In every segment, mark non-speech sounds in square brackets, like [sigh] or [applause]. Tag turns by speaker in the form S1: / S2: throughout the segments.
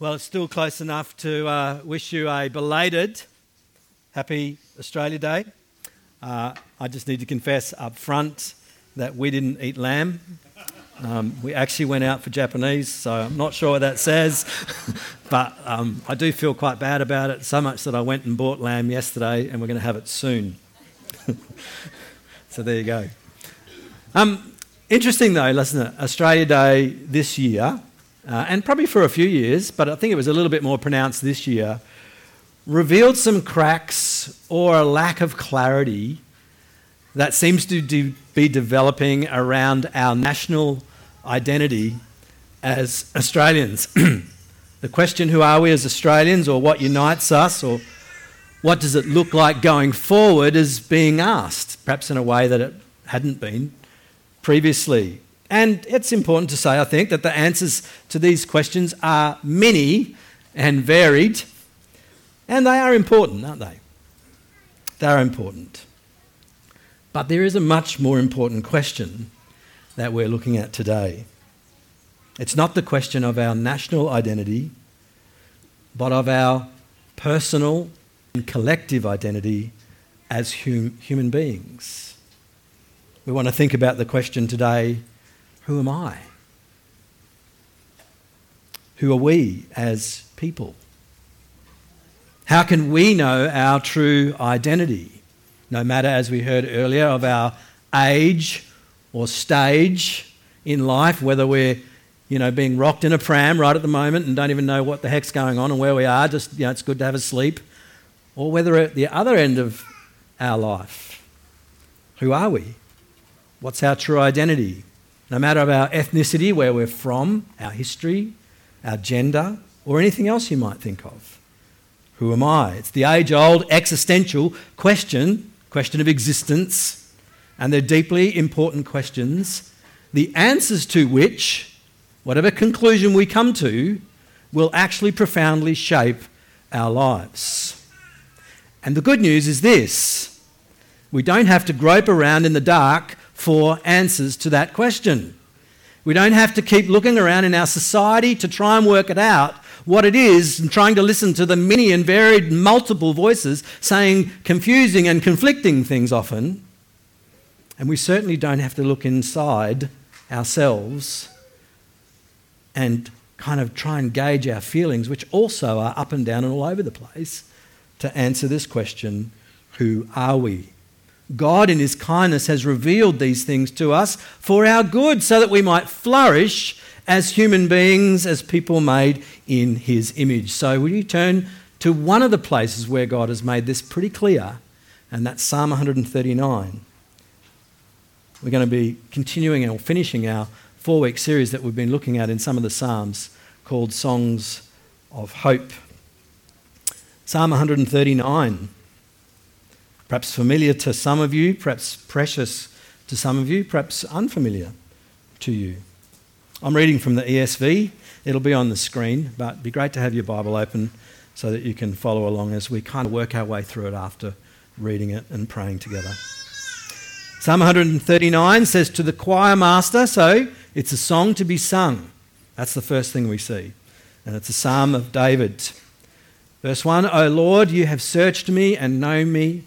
S1: Well, it's still close enough to uh, wish you a belated happy Australia Day. Uh, I just need to confess up front that we didn't eat lamb. Um, we actually went out for Japanese, so I'm not sure what that says. [laughs] but um, I do feel quite bad about it, so much that I went and bought lamb yesterday, and we're going to have it soon. [laughs] so there you go. Um, interesting though, listen, Australia Day this year uh, and probably for a few years, but I think it was a little bit more pronounced this year, revealed some cracks or a lack of clarity that seems to de- be developing around our national identity as Australians. [clears throat] the question, who are we as Australians, or what unites us, or what does it look like going forward, is being asked, perhaps in a way that it hadn't been previously. And it's important to say, I think, that the answers to these questions are many and varied, and they are important, aren't they? They are important. But there is a much more important question that we're looking at today. It's not the question of our national identity, but of our personal and collective identity as hum- human beings. We want to think about the question today who am I? Who are we as people? How can we know our true identity? No matter, as we heard earlier, of our age or stage in life, whether we're you know, being rocked in a pram right at the moment and don't even know what the heck's going on and where we are, just, you know, it's good to have a sleep, or whether at the other end of our life, who are we? What's our true identity? No matter of our ethnicity, where we're from, our history, our gender, or anything else you might think of. Who am I? It's the age old existential question, question of existence, and they're deeply important questions, the answers to which, whatever conclusion we come to, will actually profoundly shape our lives. And the good news is this we don't have to grope around in the dark for answers to that question. We don't have to keep looking around in our society to try and work it out what it is and trying to listen to the many and varied multiple voices saying confusing and conflicting things often. And we certainly don't have to look inside ourselves and kind of try and gauge our feelings, which also are up and down and all over the place, to answer this question who are we? God, in His kindness, has revealed these things to us for our good, so that we might flourish as human beings, as people made in His image. So, will you turn to one of the places where God has made this pretty clear, and that's Psalm 139. We're going to be continuing or finishing our four week series that we've been looking at in some of the Psalms called Songs of Hope. Psalm 139 perhaps familiar to some of you, perhaps precious to some of you, perhaps unfamiliar to you. I'm reading from the ESV. It'll be on the screen, but it'd be great to have your Bible open so that you can follow along as we kind of work our way through it after reading it and praying together. Psalm 139 says, To the choir master, so it's a song to be sung. That's the first thing we see. And it's a psalm of David. Verse 1 O Lord, you have searched me and know me.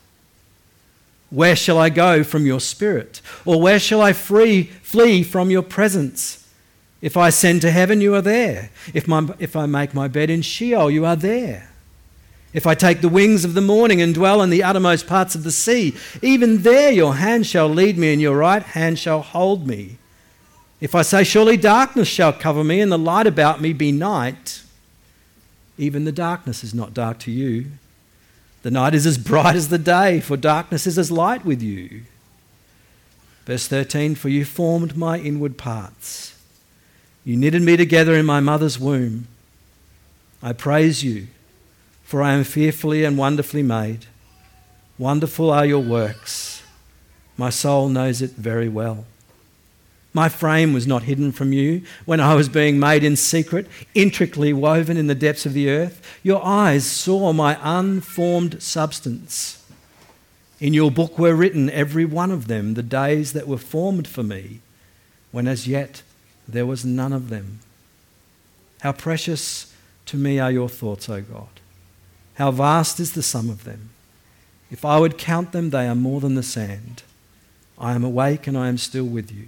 S1: Where shall I go from your spirit? Or where shall I free, flee from your presence? If I ascend to heaven, you are there. If, my, if I make my bed in Sheol, you are there. If I take the wings of the morning and dwell in the uttermost parts of the sea, even there your hand shall lead me, and your right hand shall hold me. If I say, Surely darkness shall cover me, and the light about me be night, even the darkness is not dark to you. The night is as bright as the day, for darkness is as light with you. Verse 13 For you formed my inward parts, you knitted me together in my mother's womb. I praise you, For I am fearfully and wonderfully made. Wonderful are your works. My soul knows it very well. My frame was not hidden from you when I was being made in secret, intricately woven in the depths of the earth. Your eyes saw my unformed substance. In your book were written, every one of them, the days that were formed for me, when as yet there was none of them. How precious to me are your thoughts, O God. How vast is the sum of them. If I would count them, they are more than the sand. I am awake and I am still with you.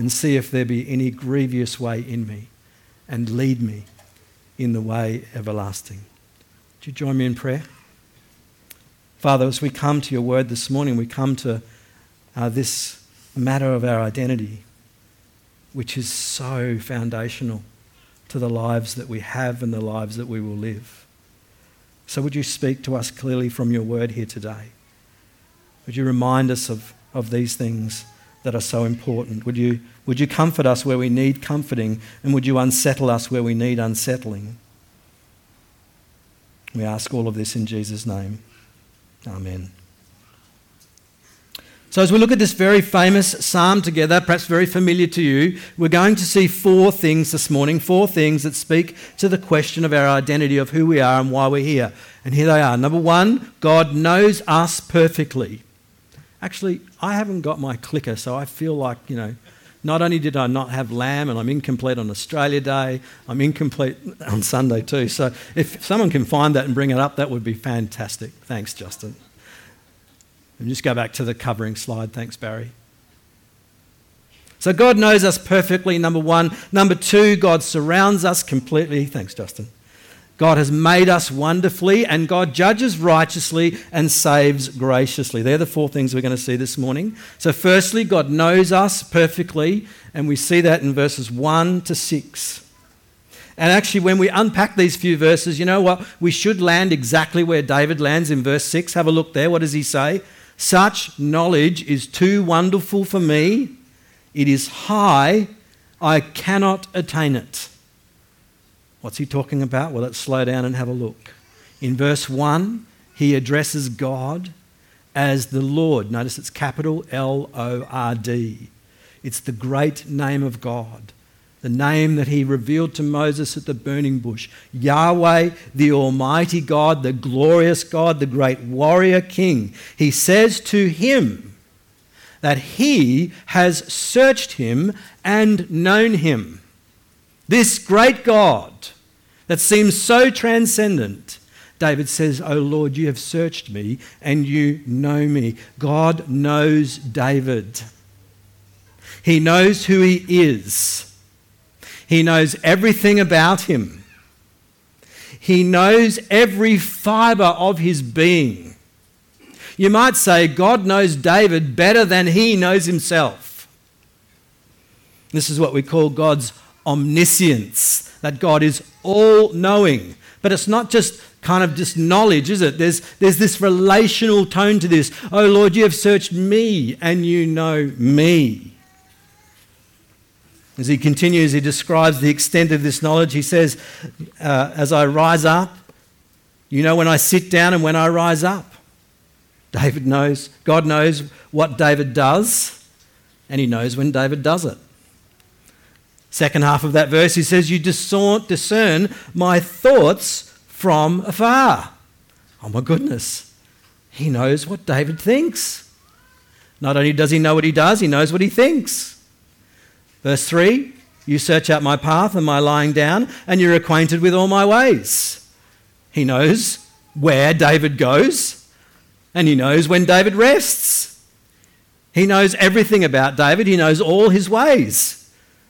S1: and see if there be any grievous way in me, and lead me in the way everlasting. Would you join me in prayer? Father, as we come to your word this morning, we come to uh, this matter of our identity which is so foundational to the lives that we have and the lives that we will live. So, would you speak to us clearly from your word here today? Would you remind us of, of these things that are so important? Would you, would you comfort us where we need comforting? And would you unsettle us where we need unsettling? We ask all of this in Jesus' name. Amen. So, as we look at this very famous psalm together, perhaps very familiar to you, we're going to see four things this morning, four things that speak to the question of our identity, of who we are and why we're here. And here they are. Number one, God knows us perfectly. Actually, I haven't got my clicker, so I feel like, you know, not only did I not have lamb and I'm incomplete on Australia Day, I'm incomplete on Sunday too. So, if someone can find that and bring it up, that would be fantastic. Thanks, Justin. And just go back to the covering slide. Thanks, Barry. So God knows us perfectly, number one. Number two, God surrounds us completely. Thanks, Justin. God has made us wonderfully, and God judges righteously and saves graciously. They're the four things we're going to see this morning. So, firstly, God knows us perfectly, and we see that in verses 1 to 6. And actually, when we unpack these few verses, you know what? We should land exactly where David lands in verse 6. Have a look there. What does he say? Such knowledge is too wonderful for me. It is high. I cannot attain it. What's he talking about? Well, let's slow down and have a look. In verse 1, he addresses God as the Lord. Notice it's capital L O R D. It's the great name of God the name that he revealed to Moses at the burning bush Yahweh, the Almighty God, the glorious God, the great warrior king. He says to him that he has searched him and known him. This great God that seems so transcendent. David says, Oh Lord, you have searched me and you know me. God knows David. He knows who he is. He knows everything about him. He knows every fiber of his being. You might say God knows David better than he knows himself. This is what we call God's omniscience, that God is all knowing. But it's not just kind of just knowledge, is it? There's, there's this relational tone to this. Oh Lord, you have searched me and you know me. As he continues, he describes the extent of this knowledge. He says, uh, As I rise up, you know when I sit down and when I rise up. David knows, God knows what David does, and he knows when David does it. Second half of that verse, he says, You discern my thoughts from afar. Oh my goodness. He knows what David thinks. Not only does he know what he does, he knows what he thinks. Verse 3 You search out my path and my lying down, and you're acquainted with all my ways. He knows where David goes, and he knows when David rests. He knows everything about David, he knows all his ways.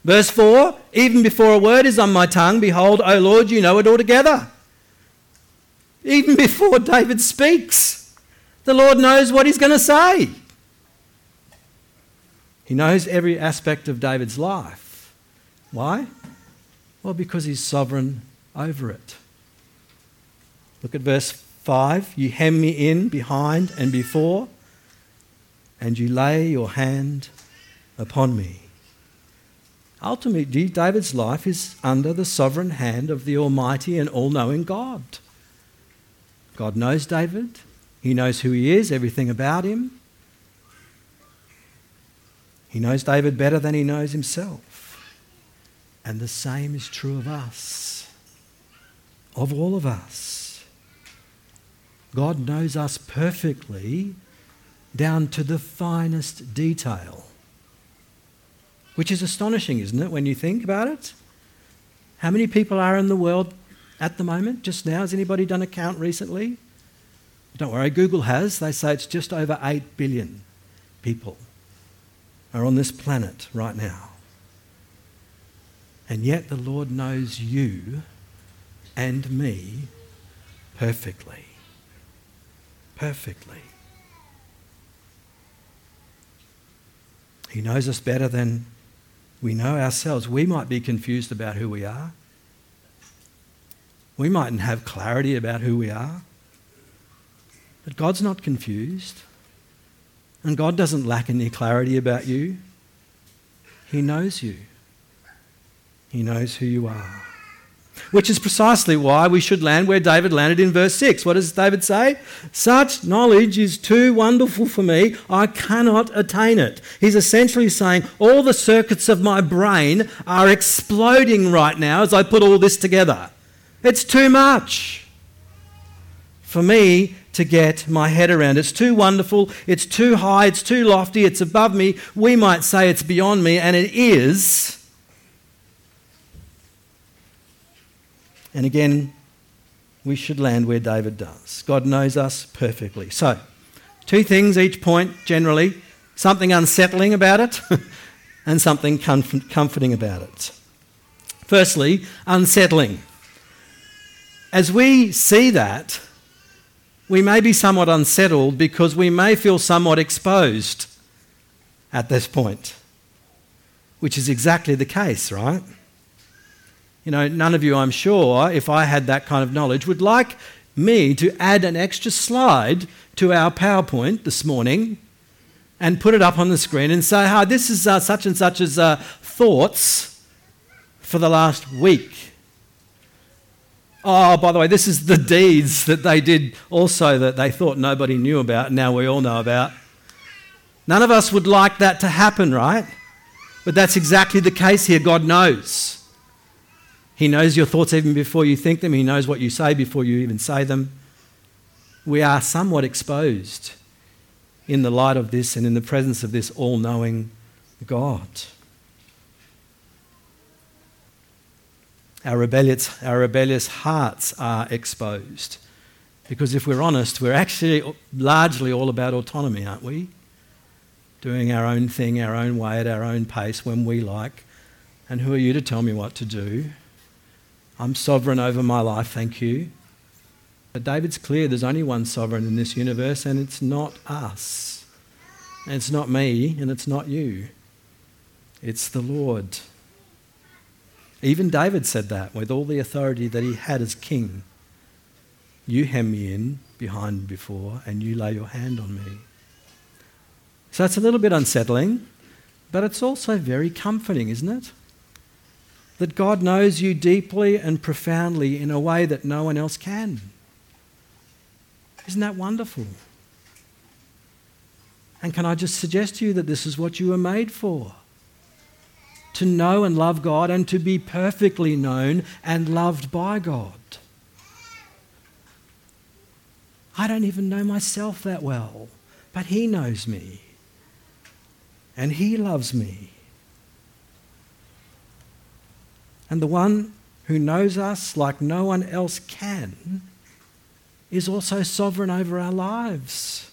S1: Verse 4 Even before a word is on my tongue, behold, O Lord, you know it altogether. Even [laughs] before David speaks, the Lord knows what he's going to say. He knows every aspect of David's life. Why? Well, because he's sovereign over it. Look at verse 5. You hem me in behind and before, and you lay your hand upon me. Ultimately, David's life is under the sovereign hand of the Almighty and all knowing God. God knows David, He knows who he is, everything about him. He knows David better than he knows himself. And the same is true of us, of all of us. God knows us perfectly down to the finest detail. Which is astonishing, isn't it, when you think about it? How many people are in the world at the moment, just now? Has anybody done a count recently? Don't worry, Google has. They say it's just over 8 billion people are on this planet right now. And yet the Lord knows you and me perfectly. Perfectly. He knows us better than we know ourselves. We might be confused about who we are. We mightn't have clarity about who we are. But God's not confused. And God doesn't lack any clarity about you. He knows you, He knows who you are. Which is precisely why we should land where David landed in verse 6. What does David say? Such knowledge is too wonderful for me, I cannot attain it. He's essentially saying, All the circuits of my brain are exploding right now as I put all this together. It's too much for me to get my head around. It's too wonderful, it's too high, it's too lofty, it's above me. We might say it's beyond me, and it is. And again, we should land where David does. God knows us perfectly. So, two things each point generally something unsettling about it [laughs] and something comforting about it. Firstly, unsettling. As we see that, we may be somewhat unsettled because we may feel somewhat exposed at this point, which is exactly the case, right? You know, none of you, I'm sure, if I had that kind of knowledge, would like me to add an extra slide to our PowerPoint this morning and put it up on the screen and say, "Hi, this is uh, such and such as uh, thoughts for the last week." Oh, by the way, this is the deeds that they did also that they thought nobody knew about, now we all know about. None of us would like that to happen, right? But that's exactly the case here. God knows. He knows your thoughts even before you think them, He knows what you say before you even say them. We are somewhat exposed in the light of this and in the presence of this all knowing God. Our rebellious, our rebellious hearts are exposed. Because if we're honest, we're actually largely all about autonomy, aren't we? Doing our own thing, our own way, at our own pace, when we like. And who are you to tell me what to do? I'm sovereign over my life, thank you. But David's clear there's only one sovereign in this universe, and it's not us. And it's not me, and it's not you. It's the Lord. Even David said that with all the authority that he had as king. You hem me in behind before, and you lay your hand on me. So it's a little bit unsettling, but it's also very comforting, isn't it? That God knows you deeply and profoundly in a way that no one else can. Isn't that wonderful? And can I just suggest to you that this is what you were made for? to know and love God and to be perfectly known and loved by God. I don't even know myself that well, but He knows me and He loves me. And the one who knows us like no one else can is also sovereign over our lives.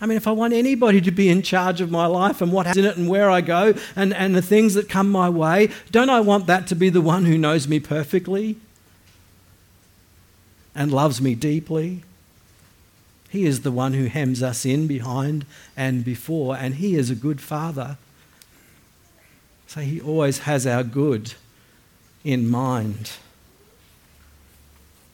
S1: I mean, if I want anybody to be in charge of my life and what's in it and where I go and, and the things that come my way, don't I want that to be the one who knows me perfectly? and loves me deeply. He is the one who hems us in behind and before, and He is a good Father. So He always has our good in mind.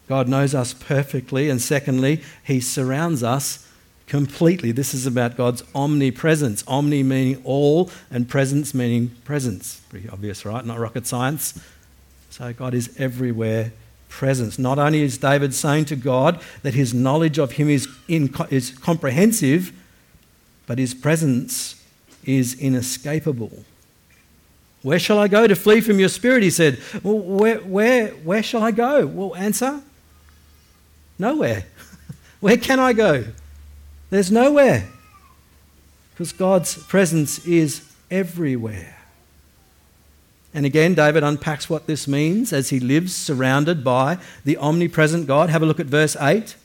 S1: God knows us perfectly, and secondly, He surrounds us completely. This is about God's omnipresence. Omni meaning all, and presence meaning presence. Pretty obvious, right? Not rocket science. So God is everywhere presence. Not only is David saying to God that his knowledge of him is, in, is comprehensive, but his presence is inescapable. Where shall I go to flee from your spirit? He said. Well, where, where, where shall I go? Well, answer nowhere. [laughs] where can I go? There's nowhere. Because God's presence is everywhere. And again, David unpacks what this means as he lives surrounded by the omnipresent God. Have a look at verse 8.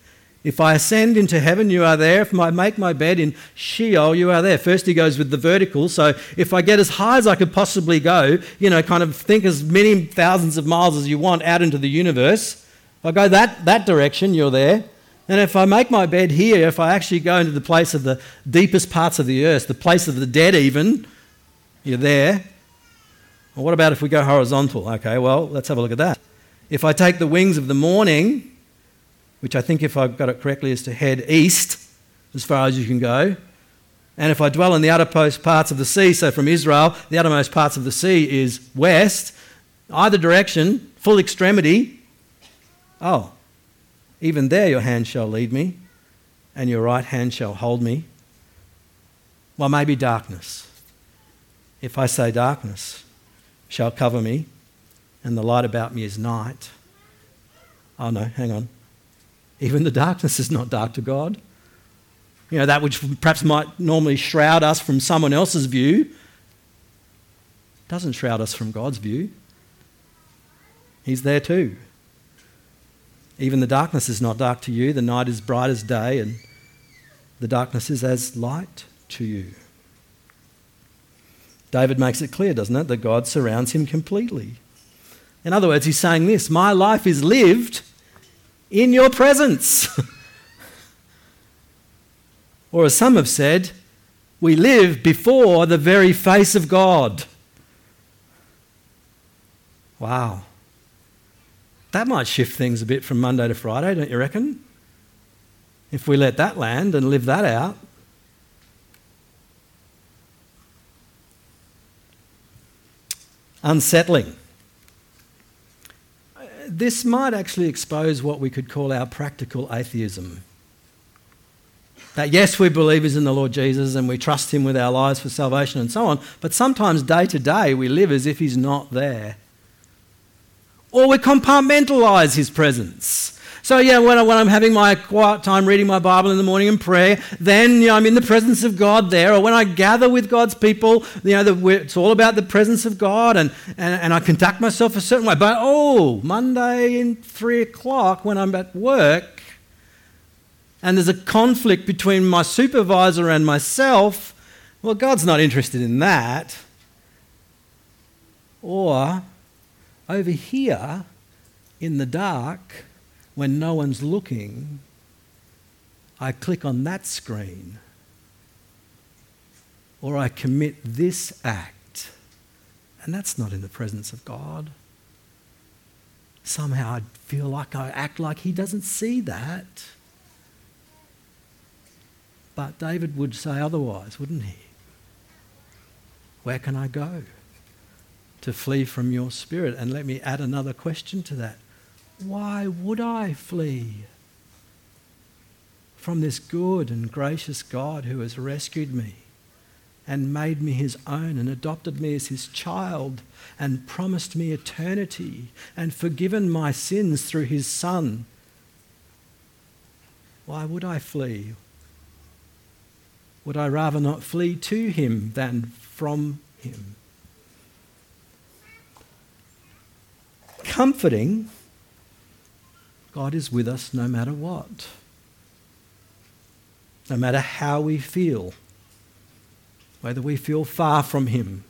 S1: If I ascend into heaven, you are there. If I make my bed in Sheol, you are there. First, he goes with the vertical. So, if I get as high as I could possibly go, you know, kind of think as many thousands of miles as you want out into the universe, if I go that, that direction, you're there. And if I make my bed here, if I actually go into the place of the deepest parts of the earth, the place of the dead, even, you're there. Well, what about if we go horizontal? Okay, well, let's have a look at that. If I take the wings of the morning, which I think, if I've got it correctly, is to head east as far as you can go, and if I dwell in the uttermost parts of the sea, so from Israel, the uttermost parts of the sea is west, either direction, full extremity, oh, even there your hand shall lead me, and your right hand shall hold me. Well, maybe darkness. If I say darkness, shall cover me, and the light about me is night. Oh no, hang on. Even the darkness is not dark to God. You know, that which perhaps might normally shroud us from someone else's view doesn't shroud us from God's view. He's there too. Even the darkness is not dark to you, the night is bright as day, and the darkness is as light to you. David makes it clear, doesn't it, that God surrounds him completely. In other words, he's saying this My life is lived in your presence. [laughs] or as some have said, we live before the very face of God. Wow. That might shift things a bit from Monday to Friday, don't you reckon? If we let that land and live that out. unsettling. This might actually expose what we could call our practical atheism. That yes, we're believers in the Lord Jesus and we trust Him with our lives for salvation and so on, but sometimes day to day we live as if He's not there. Or we compartmentalize His presence. So, yeah, when, I, when I'm having my quiet time reading my Bible in the morning and prayer, then you know, I'm in the presence of God there. Or when I gather with God's people, you know, the, it's all about the presence of God and, and, and I conduct myself a certain way. But, oh, Monday in three o'clock when I'm at work and there's a conflict between my supervisor and myself, well, God's not interested in that. Or over here in the dark, when no one's looking, I click on that screen or I commit this act. And that's not in the presence of God. Somehow I feel like I act like he doesn't see that. But David would say otherwise, wouldn't he? Where can I go to flee from your spirit? And let me add another question to that. Why would I flee from this good and gracious God who has rescued me and made me his own and adopted me as his child and promised me eternity and forgiven my sins through his Son? Why would I flee? Would I rather not flee to him than from him? Comforting God is with us no matter what, no matter how we feel, whether we feel far from Him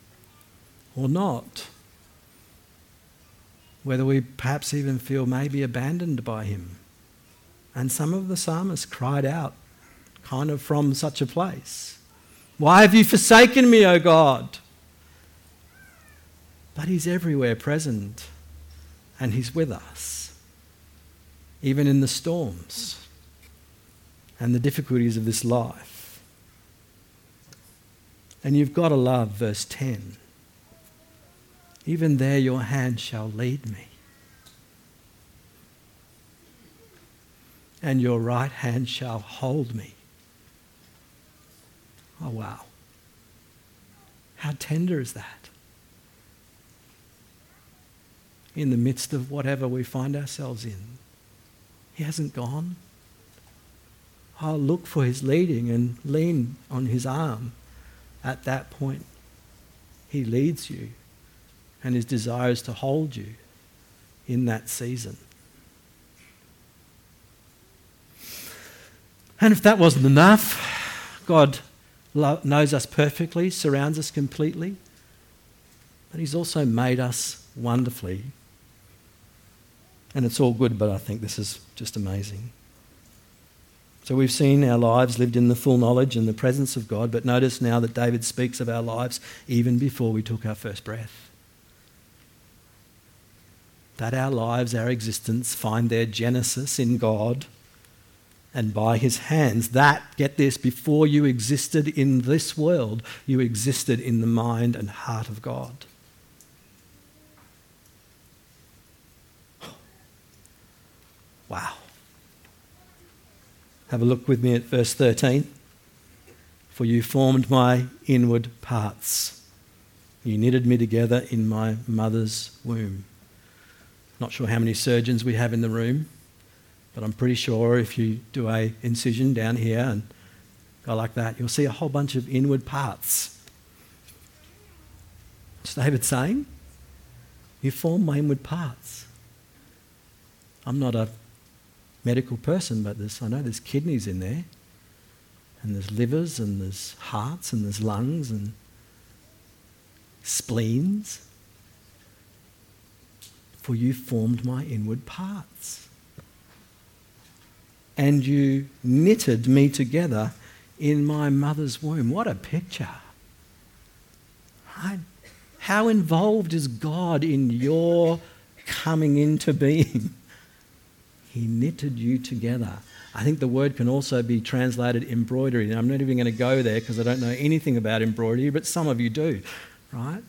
S1: or not, whether we perhaps even feel maybe abandoned by Him. And some of the psalmists cried out, kind of from such a place Why have you forsaken me, O God? But He's everywhere present, and He's with us, even in the storms and the difficulties of this life. And you've got to love verse 10. Even there your hand shall lead me. And your right hand shall hold me. Oh, wow. How tender is that? In the midst of whatever we find ourselves in, He hasn't gone. I'll look for his leading and lean on his arm at that point. He leads you, and his desire is to hold you in that season. And if that wasn't enough, God knows us perfectly, surrounds us completely, but He's also made us wonderfully. And it's all good, but I think this is just amazing. So we've seen our lives lived in the full knowledge and the presence of God, but notice now that David speaks of our lives even before we took our first breath. That our lives, our existence, find their genesis in God and by his hands. That, get this, before you existed in this world, you existed in the mind and heart of God. Wow. Have a look with me at verse 13. For you formed my inward parts. You knitted me together in my mother's womb. Not sure how many surgeons we have in the room, but I'm pretty sure if you do a incision down here and go like that, you'll see a whole bunch of inward parts. What's David saying? You form my inward parts. I'm not a medical person, but I know there's kidneys in there, and there's livers, and there's hearts, and there's lungs, and spleens. For you formed my inward parts. And you knitted me together in my mother's womb. What a picture. How involved is God in your coming into being? [laughs] He knitted you together. I think the word can also be translated embroidery. I'm not even going to go there because I don't know anything about embroidery, but some of you do, right?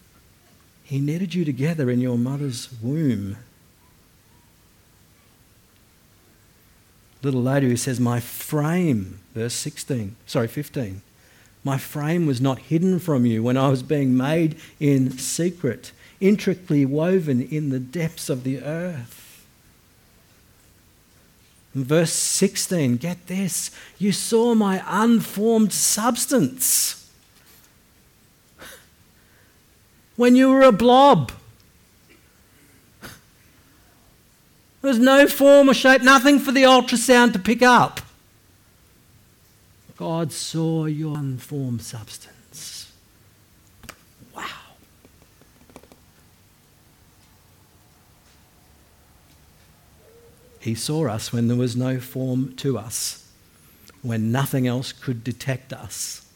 S1: He knitted you together in your mother's womb. Little later, he says, My frame, verse 16, sorry, 15. My frame was not hidden from you when I was being made in secret, intricately woven in the depths of the earth. In verse 16, get this. You saw my unformed substance. [laughs] When you were a blob, [laughs] there was no form or shape, nothing for the ultrasound to pick up. God saw your unformed substance. He saw us when there was no form to us, when nothing else could detect us.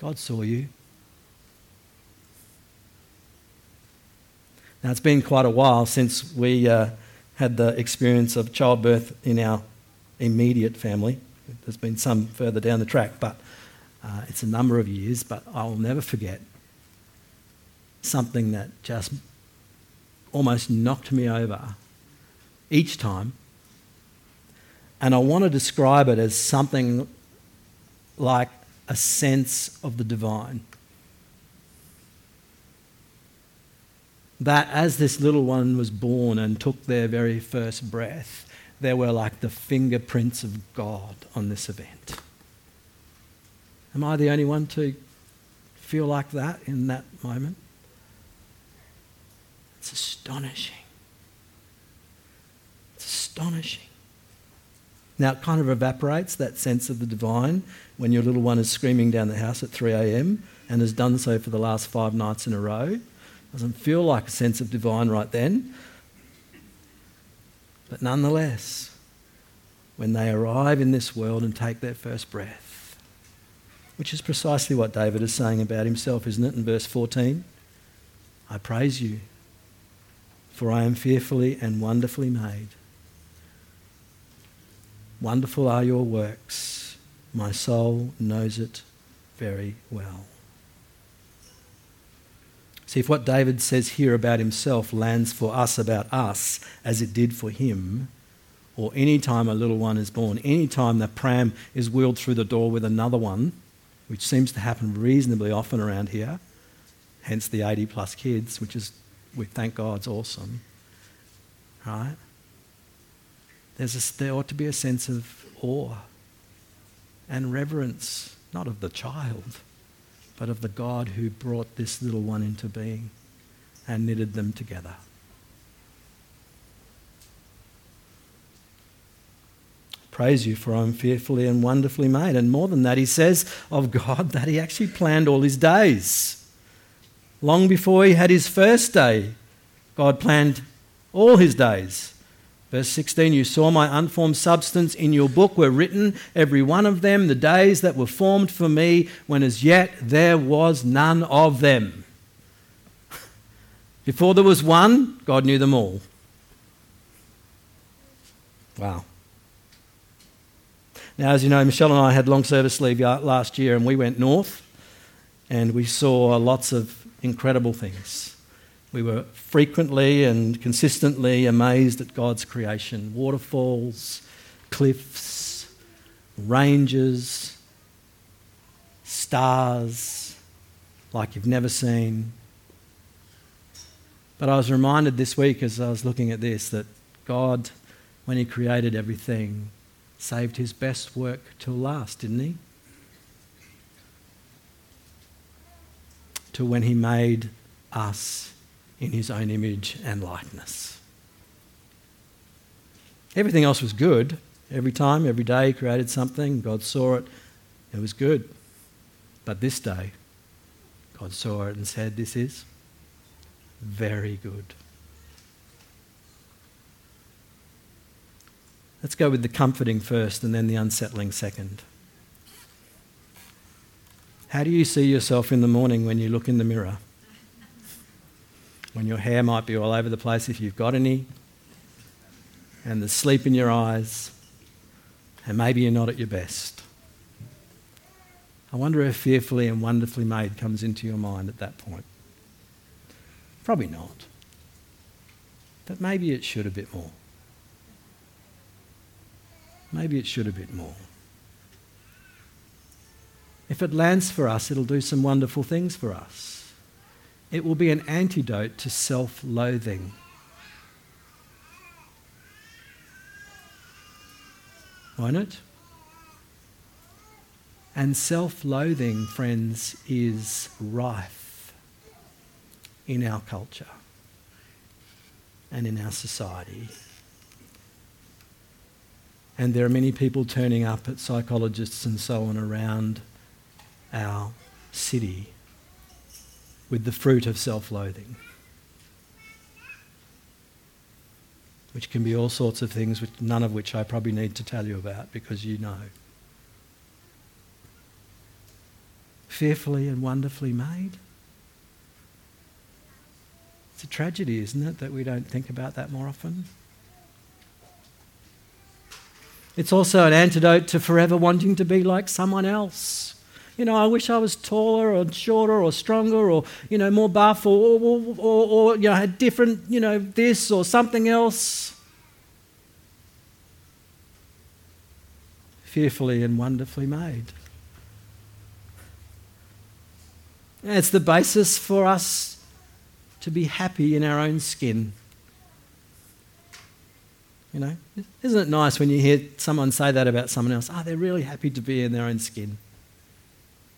S1: God saw you. Now, it's been quite a while since we uh, had the experience of childbirth in our immediate family. There's been some further down the track, but uh, it's a number of years. But I'll never forget something that just almost knocked me over each time. And I want to describe it as something like a sense of the divine. That as this little one was born and took their very first breath, there were like the fingerprints of God on this event. Am I the only one to feel like that in that moment? It's astonishing astonishing. Now, it kind of evaporates that sense of the divine when your little one is screaming down the house at 3 a.m. and has done so for the last five nights in a row. Doesn't feel like a sense of divine right then. But nonetheless, when they arrive in this world and take their first breath. Which is precisely what David is saying about himself, isn't it, in verse 14? I praise you, for I am fearfully and wonderfully made. Wonderful are your works. My soul knows it very well. See, if what David says here about himself lands for us about us as it did for him, or any time a little one is born, any time the pram is wheeled through the door with another one, which seems to happen reasonably often around here, hence the 80 plus kids, which is, we thank God, is awesome. Right? There's a, there ought to be a sense of awe and reverence, not of the child, but of the God who brought this little one into being and knitted them together. Praise you, for I'm fearfully and wonderfully made. And more than that, he says of God that he actually planned all his days. Long before he had his first day, God planned all his days. Verse 16, you saw my unformed substance in your book were written, every one of them, the days that were formed for me, when as yet there was none of them. [laughs] Before there was one, God knew them all. Wow. Now, as you know, Michelle and I had long service leave last year and we went north and we saw lots of incredible things. We were frequently and consistently amazed at God's creation waterfalls, cliffs, ranges, stars like you've never seen. But I was reminded this week as I was looking at this that God, when He created everything, saved his best work till last, didn't he? To when he made us in his own image and likeness. Everything else was good. Every time, every day, he created something, God saw it, it was good. But this day, God saw it and said, This is very good. Let's go with the comforting first and then the unsettling second. How do you see yourself in the morning when you look in the mirror? When your hair might be all over the place if you've got any, and the sleep in your eyes, and maybe you're not at your best. I wonder if fearfully and wonderfully made comes into your mind at that point. Probably not. But maybe it should a bit more. Maybe it should a bit more. If it lands for us, it'll do some wonderful things for us. It will be an antidote to self loathing. Won't it? And self loathing, friends, is rife in our culture and in our society. And there are many people turning up at psychologists and so on around our city with the fruit of self loathing, which can be all sorts of things, which, none of which I probably need to tell you about because you know. Fearfully and wonderfully made. It's a tragedy, isn't it, that we don't think about that more often? It's also an antidote to forever wanting to be like someone else. You know, I wish I was taller or shorter or stronger or, you know, more buff or, or, or, or you know, had different, you know, this or something else. Fearfully and wonderfully made. It's the basis for us to be happy in our own skin. You know, isn't it nice when you hear someone say that about someone else? Oh, they're really happy to be in their own skin.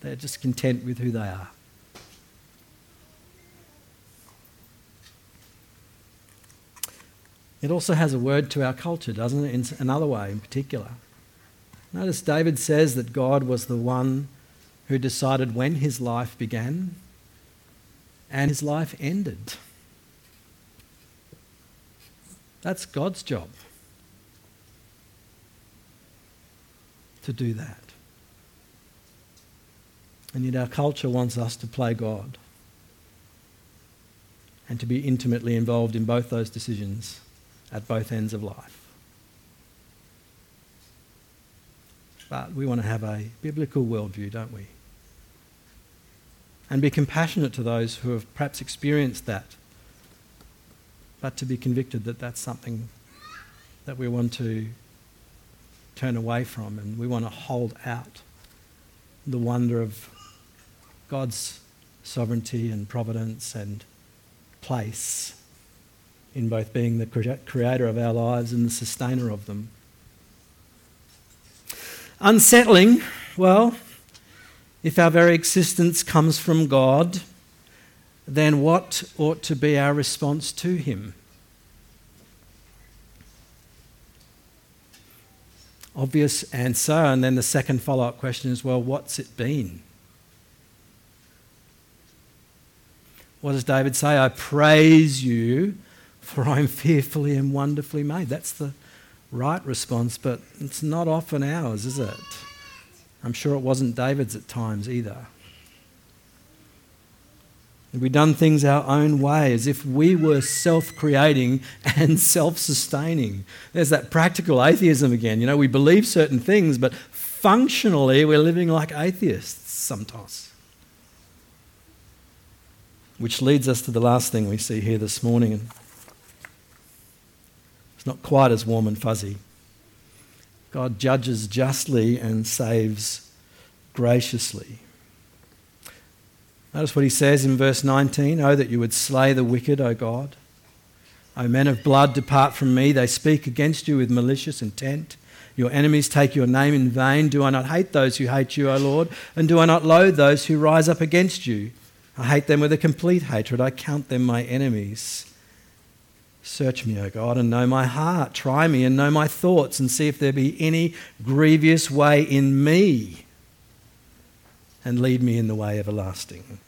S1: They're just content with who they are. It also has a word to our culture, doesn't it? In another way, in particular. Notice David says that God was the one who decided when his life began and his life ended. That's God's job. to do that. And yet our culture wants us to play God and to be intimately involved in both those decisions at both ends of life. But we want to have a biblical worldview, don't we? And be compassionate to those who have perhaps experienced that, but to be convicted that that's something that we want to turn away from and we want to hold out the wonder of God's sovereignty and providence and place in both being the creator of our lives and the sustainer of them. Unsettling, well, if our very existence comes from God, then what ought to be our response to Him? Obvious answer, and then the second follow up question is well, what's it been? What does David say? I praise you, for I am fearfully and wonderfully made. That's the right response, but it's not often ours, is it? I'm sure it wasn't David's at times either. We've done things our own way as if we were self creating and [laughs] self sustaining. There's that practical atheism again. You know, we believe certain things, but functionally we're living like atheists sometimes. Which leads us to the last thing we see here this morning. And It's not quite as warm and fuzzy. God judges justly and saves graciously. Notice what he says in verse 19 Oh, that you would slay the wicked, O God. O men of blood, depart from me. They speak against you with malicious intent. Your enemies take your name in vain. Do I not hate those who hate you, O Lord? And do I not loathe those who rise up against you? I hate them with a complete hatred. I count them my enemies. Search me, O God, and know my heart. Try me and know my thoughts, and see if there be any grievous way in me, and lead me in the way everlasting.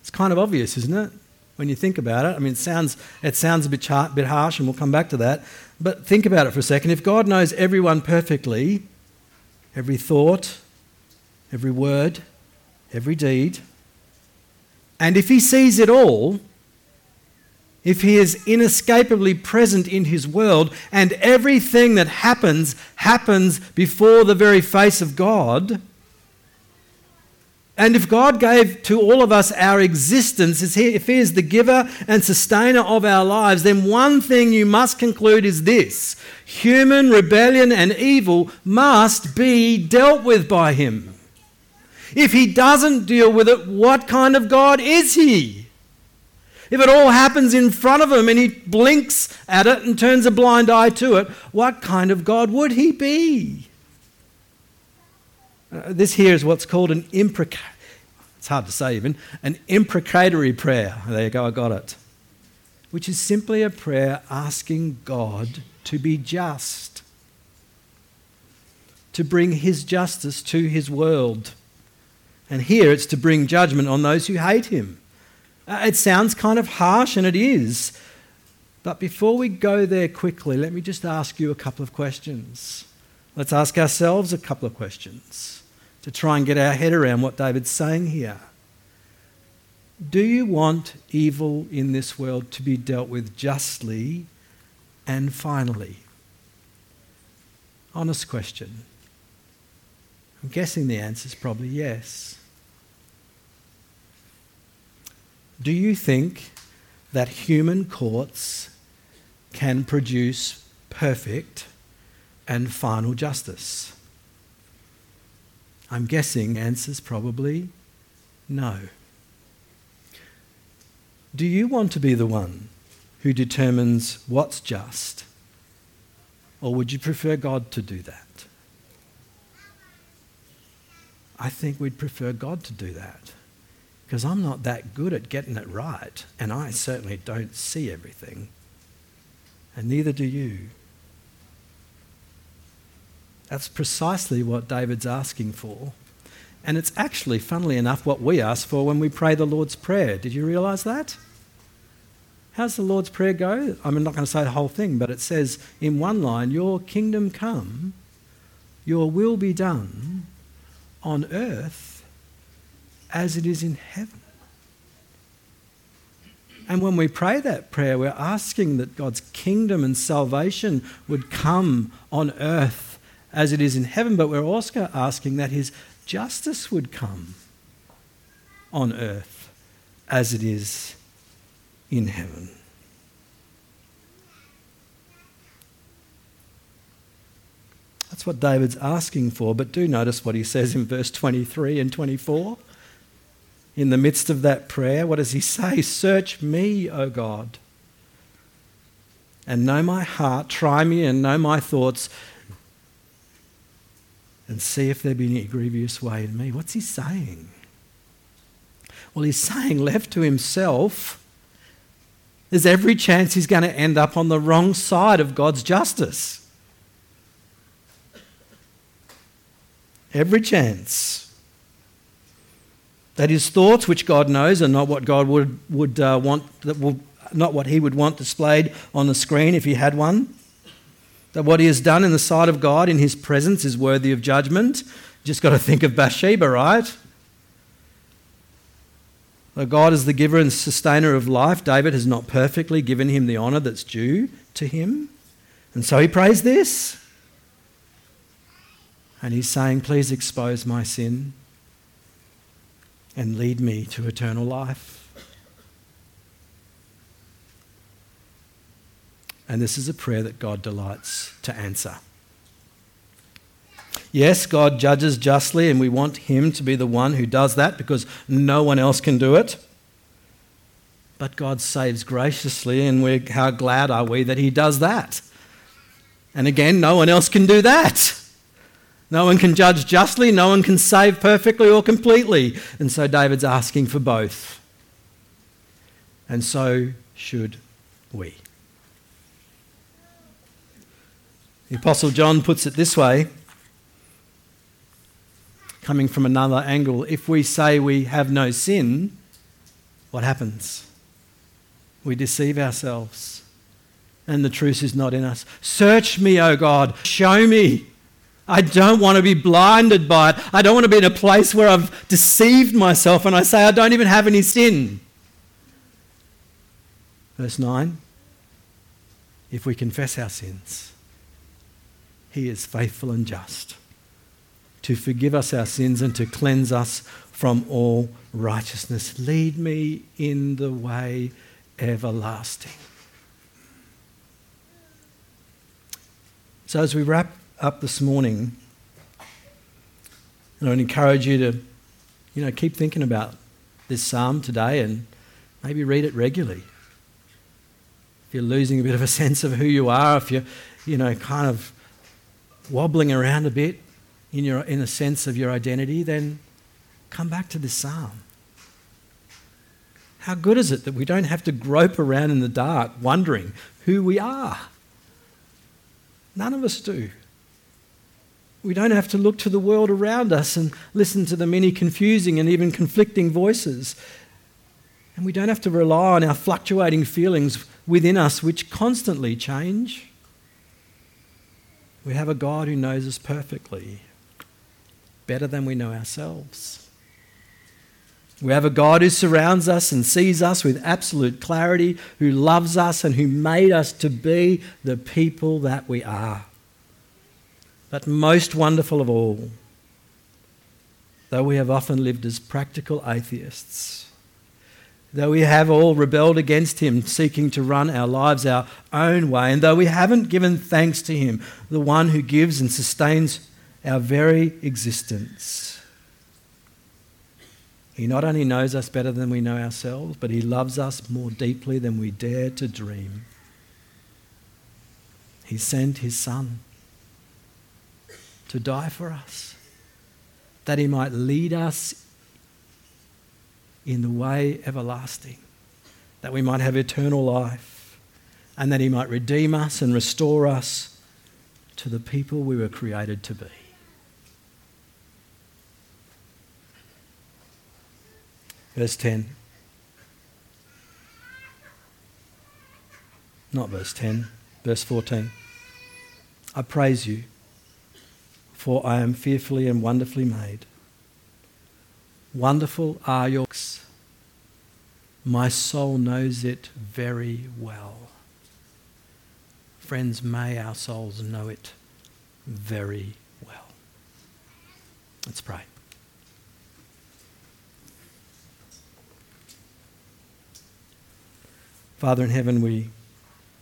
S1: It's kind of obvious, isn't it? When you think about it, I mean, it sounds, it sounds a bit, char- bit harsh, and we'll come back to that. But think about it for a second. If God knows everyone perfectly, every thought, every word, every deed. And if he sees it all, if he is inescapably present in his world and everything that happens happens before the very face of God, and if God gave to all of us our existence, if He is the giver and sustainer of our lives, then one thing you must conclude is this human rebellion and evil must be dealt with by Him. If he doesn't deal with it, what kind of God is he? If it all happens in front of him and he blinks at it and turns a blind eye to it, what kind of God would he be? Uh, this here is what's called an imprecatory, it's hard to say even, an imprecatory prayer. There you go, I got it. Which is simply a prayer asking God to be just, to bring his justice to his world and here it's to bring judgment on those who hate him. Uh, it sounds kind of harsh, and it is. But before we go there quickly, let me just ask you a couple of questions. Let's ask ourselves a couple of questions to try and get our head around what David's saying here. Do you want evil in this world to be dealt with justly and finally? Honest question. I'm guessing the answer is probably yes. Do you think that human courts can produce perfect and final justice? I'm guessing answer's probably no. Do you want to be the one who determines what's just? Or would you prefer God to do that? I think we'd prefer God to do that because I'm not that good at getting it right, and I certainly don't see everything, and neither do you. That's precisely what David's asking for. And it's actually, funnily enough, what we ask for when we pray the Lord's Prayer. Did you realize that? How's the Lord's Prayer go? I'm not going to say the whole thing, but it says in one line, Your kingdom come, your will be done on earth as it is in heaven. And when we pray that prayer, we're asking that God's kingdom and salvation would come on earth as it is in heaven, but we're also asking that his justice would come on earth as it is in heaven. That's what David's asking for, but do notice what he says in verse 23 and 24. In the midst of that prayer, what does he say? Search me, O God, and know my heart, try me and know my thoughts, and see if there be any grievous way in me. What's he saying? Well, he's saying, left to himself, there's every chance he's going to end up on the wrong side of God's justice. Every chance. That his thoughts, which God knows, are not what God would, would uh, want, that will, not what he would want displayed on the screen if he had one. That what he has done in the sight of God in his presence is worthy of judgment. Just got to think of Bathsheba, right? Though God is the giver and sustainer of life, David has not perfectly given him the honour that's due to him. And so he prays this and he's saying, Please expose my sin and lead me to eternal life. And this is a prayer that God delights to answer. Yes, God judges justly, and we want Him to be the one who does that because no one else can do it. But God saves graciously, and we're, how glad are we that He does that? And again, no one else can do that. No one can judge justly, no one can save perfectly or completely. And so David's asking for both. And so should we. The Apostle John puts it this way, coming from another angle. If we say we have no sin, what happens? We deceive ourselves, and the truth is not in us. Search me, O God, show me I don't want to be blinded by it. I don't want to be in a place where I've deceived myself and I say I don't even have any sin. Verse 9 If we confess our sins, He is faithful and just to forgive us our sins and to cleanse us from all righteousness. Lead me in the way everlasting. So, as we wrap up this morning, and I would encourage you to, you know, keep thinking about this psalm today and maybe read it regularly. If you're losing a bit of a [laughs] sense of who you are, if you're, you know, kind of wobbling around a bit in, your, in a sense of your identity, then come back to this psalm. How good is it that we don't have to grope around in the dark wondering who we are? None of us do. We don't have to look to the world around us and listen to the many confusing and even conflicting voices. And we don't have to rely on our fluctuating feelings within us, which constantly change. We have a God who knows us perfectly, better than we know ourselves. We have a God who surrounds us and sees us with absolute clarity, who loves us and who made us to be the people that we are. But most wonderful of all, though we have often lived as practical atheists, though we have all rebelled against Him, seeking to run our lives our own way, and though we haven't given thanks to Him, the one who gives and sustains our very existence, He not only knows us better than we know ourselves, but He loves us more deeply than we dare to dream. He sent His Son to die for us, that he might lead us in the way everlasting, that we might have eternal life, and that he might redeem us and restore us to the people we were created to be. Verse 10. Not verse 10, verse 14. I praise you for I am fearfully and wonderfully made. Wonderful are your works. My soul knows it very well. Friends, may our souls know it very well. Let's pray. Father in heaven, we,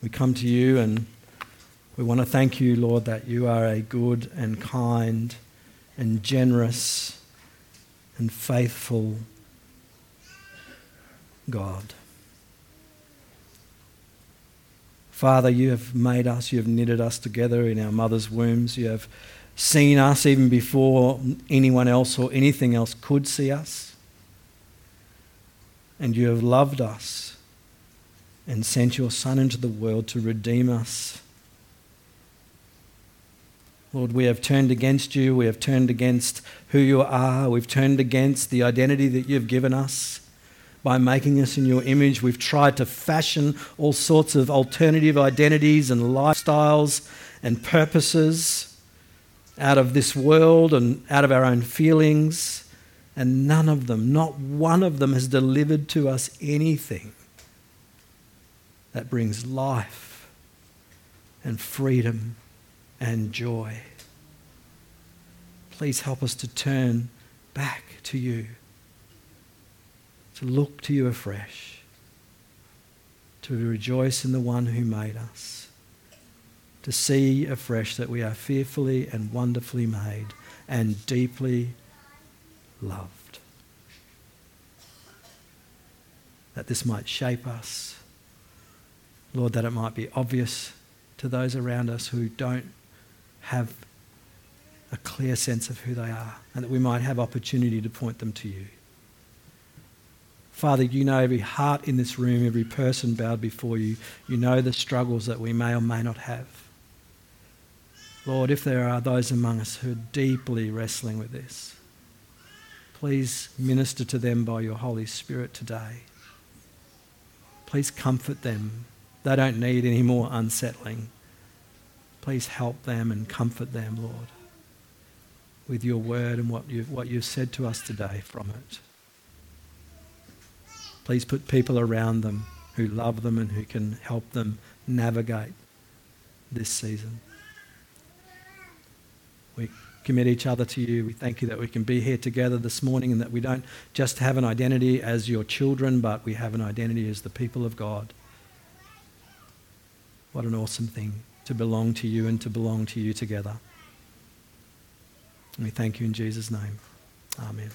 S1: we come to you and we want to thank you, Lord, that you are a good and kind and generous and faithful God. Father, you have made us, you have knitted us together in our mother's wombs. You have seen us even before anyone else or anything else could see us. And you have loved us and sent your Son into the world to redeem us Lord, we have turned against you. We have turned against who you are. We've turned against the identity that you've given us by making us in your image. We've tried to fashion all sorts of alternative identities and lifestyles and purposes out of this world and out of our own feelings. And none of them, not one of them, has delivered to us anything that brings life and freedom and joy. Please help us to turn back to you, to look to you afresh, to rejoice in the one who made us, to see afresh that we are fearfully and wonderfully made and deeply loved. That this might shape us. Lord, that it might be obvious to those around us who don't have a clear sense of who they are and that we might have opportunity to point them to you. Father, you know every heart in this room, every person bowed before you. You know the struggles that we may or may not have. Lord, if there are those among us who are deeply wrestling with this, please minister to them by your Holy Spirit today. Please comfort them. They don't need any more unsettling. Please help them and comfort them, Lord, with your word and what you've, what you've said to us today from it. Please put people around them who love them and who can help them navigate this season. We commit each other to you. We thank you that we can be here together this morning and that we don't just have an identity as your children, but we have an identity as the people of God. What an awesome thing to belong to you and to belong to you together. And we thank you in Jesus' name. Amen.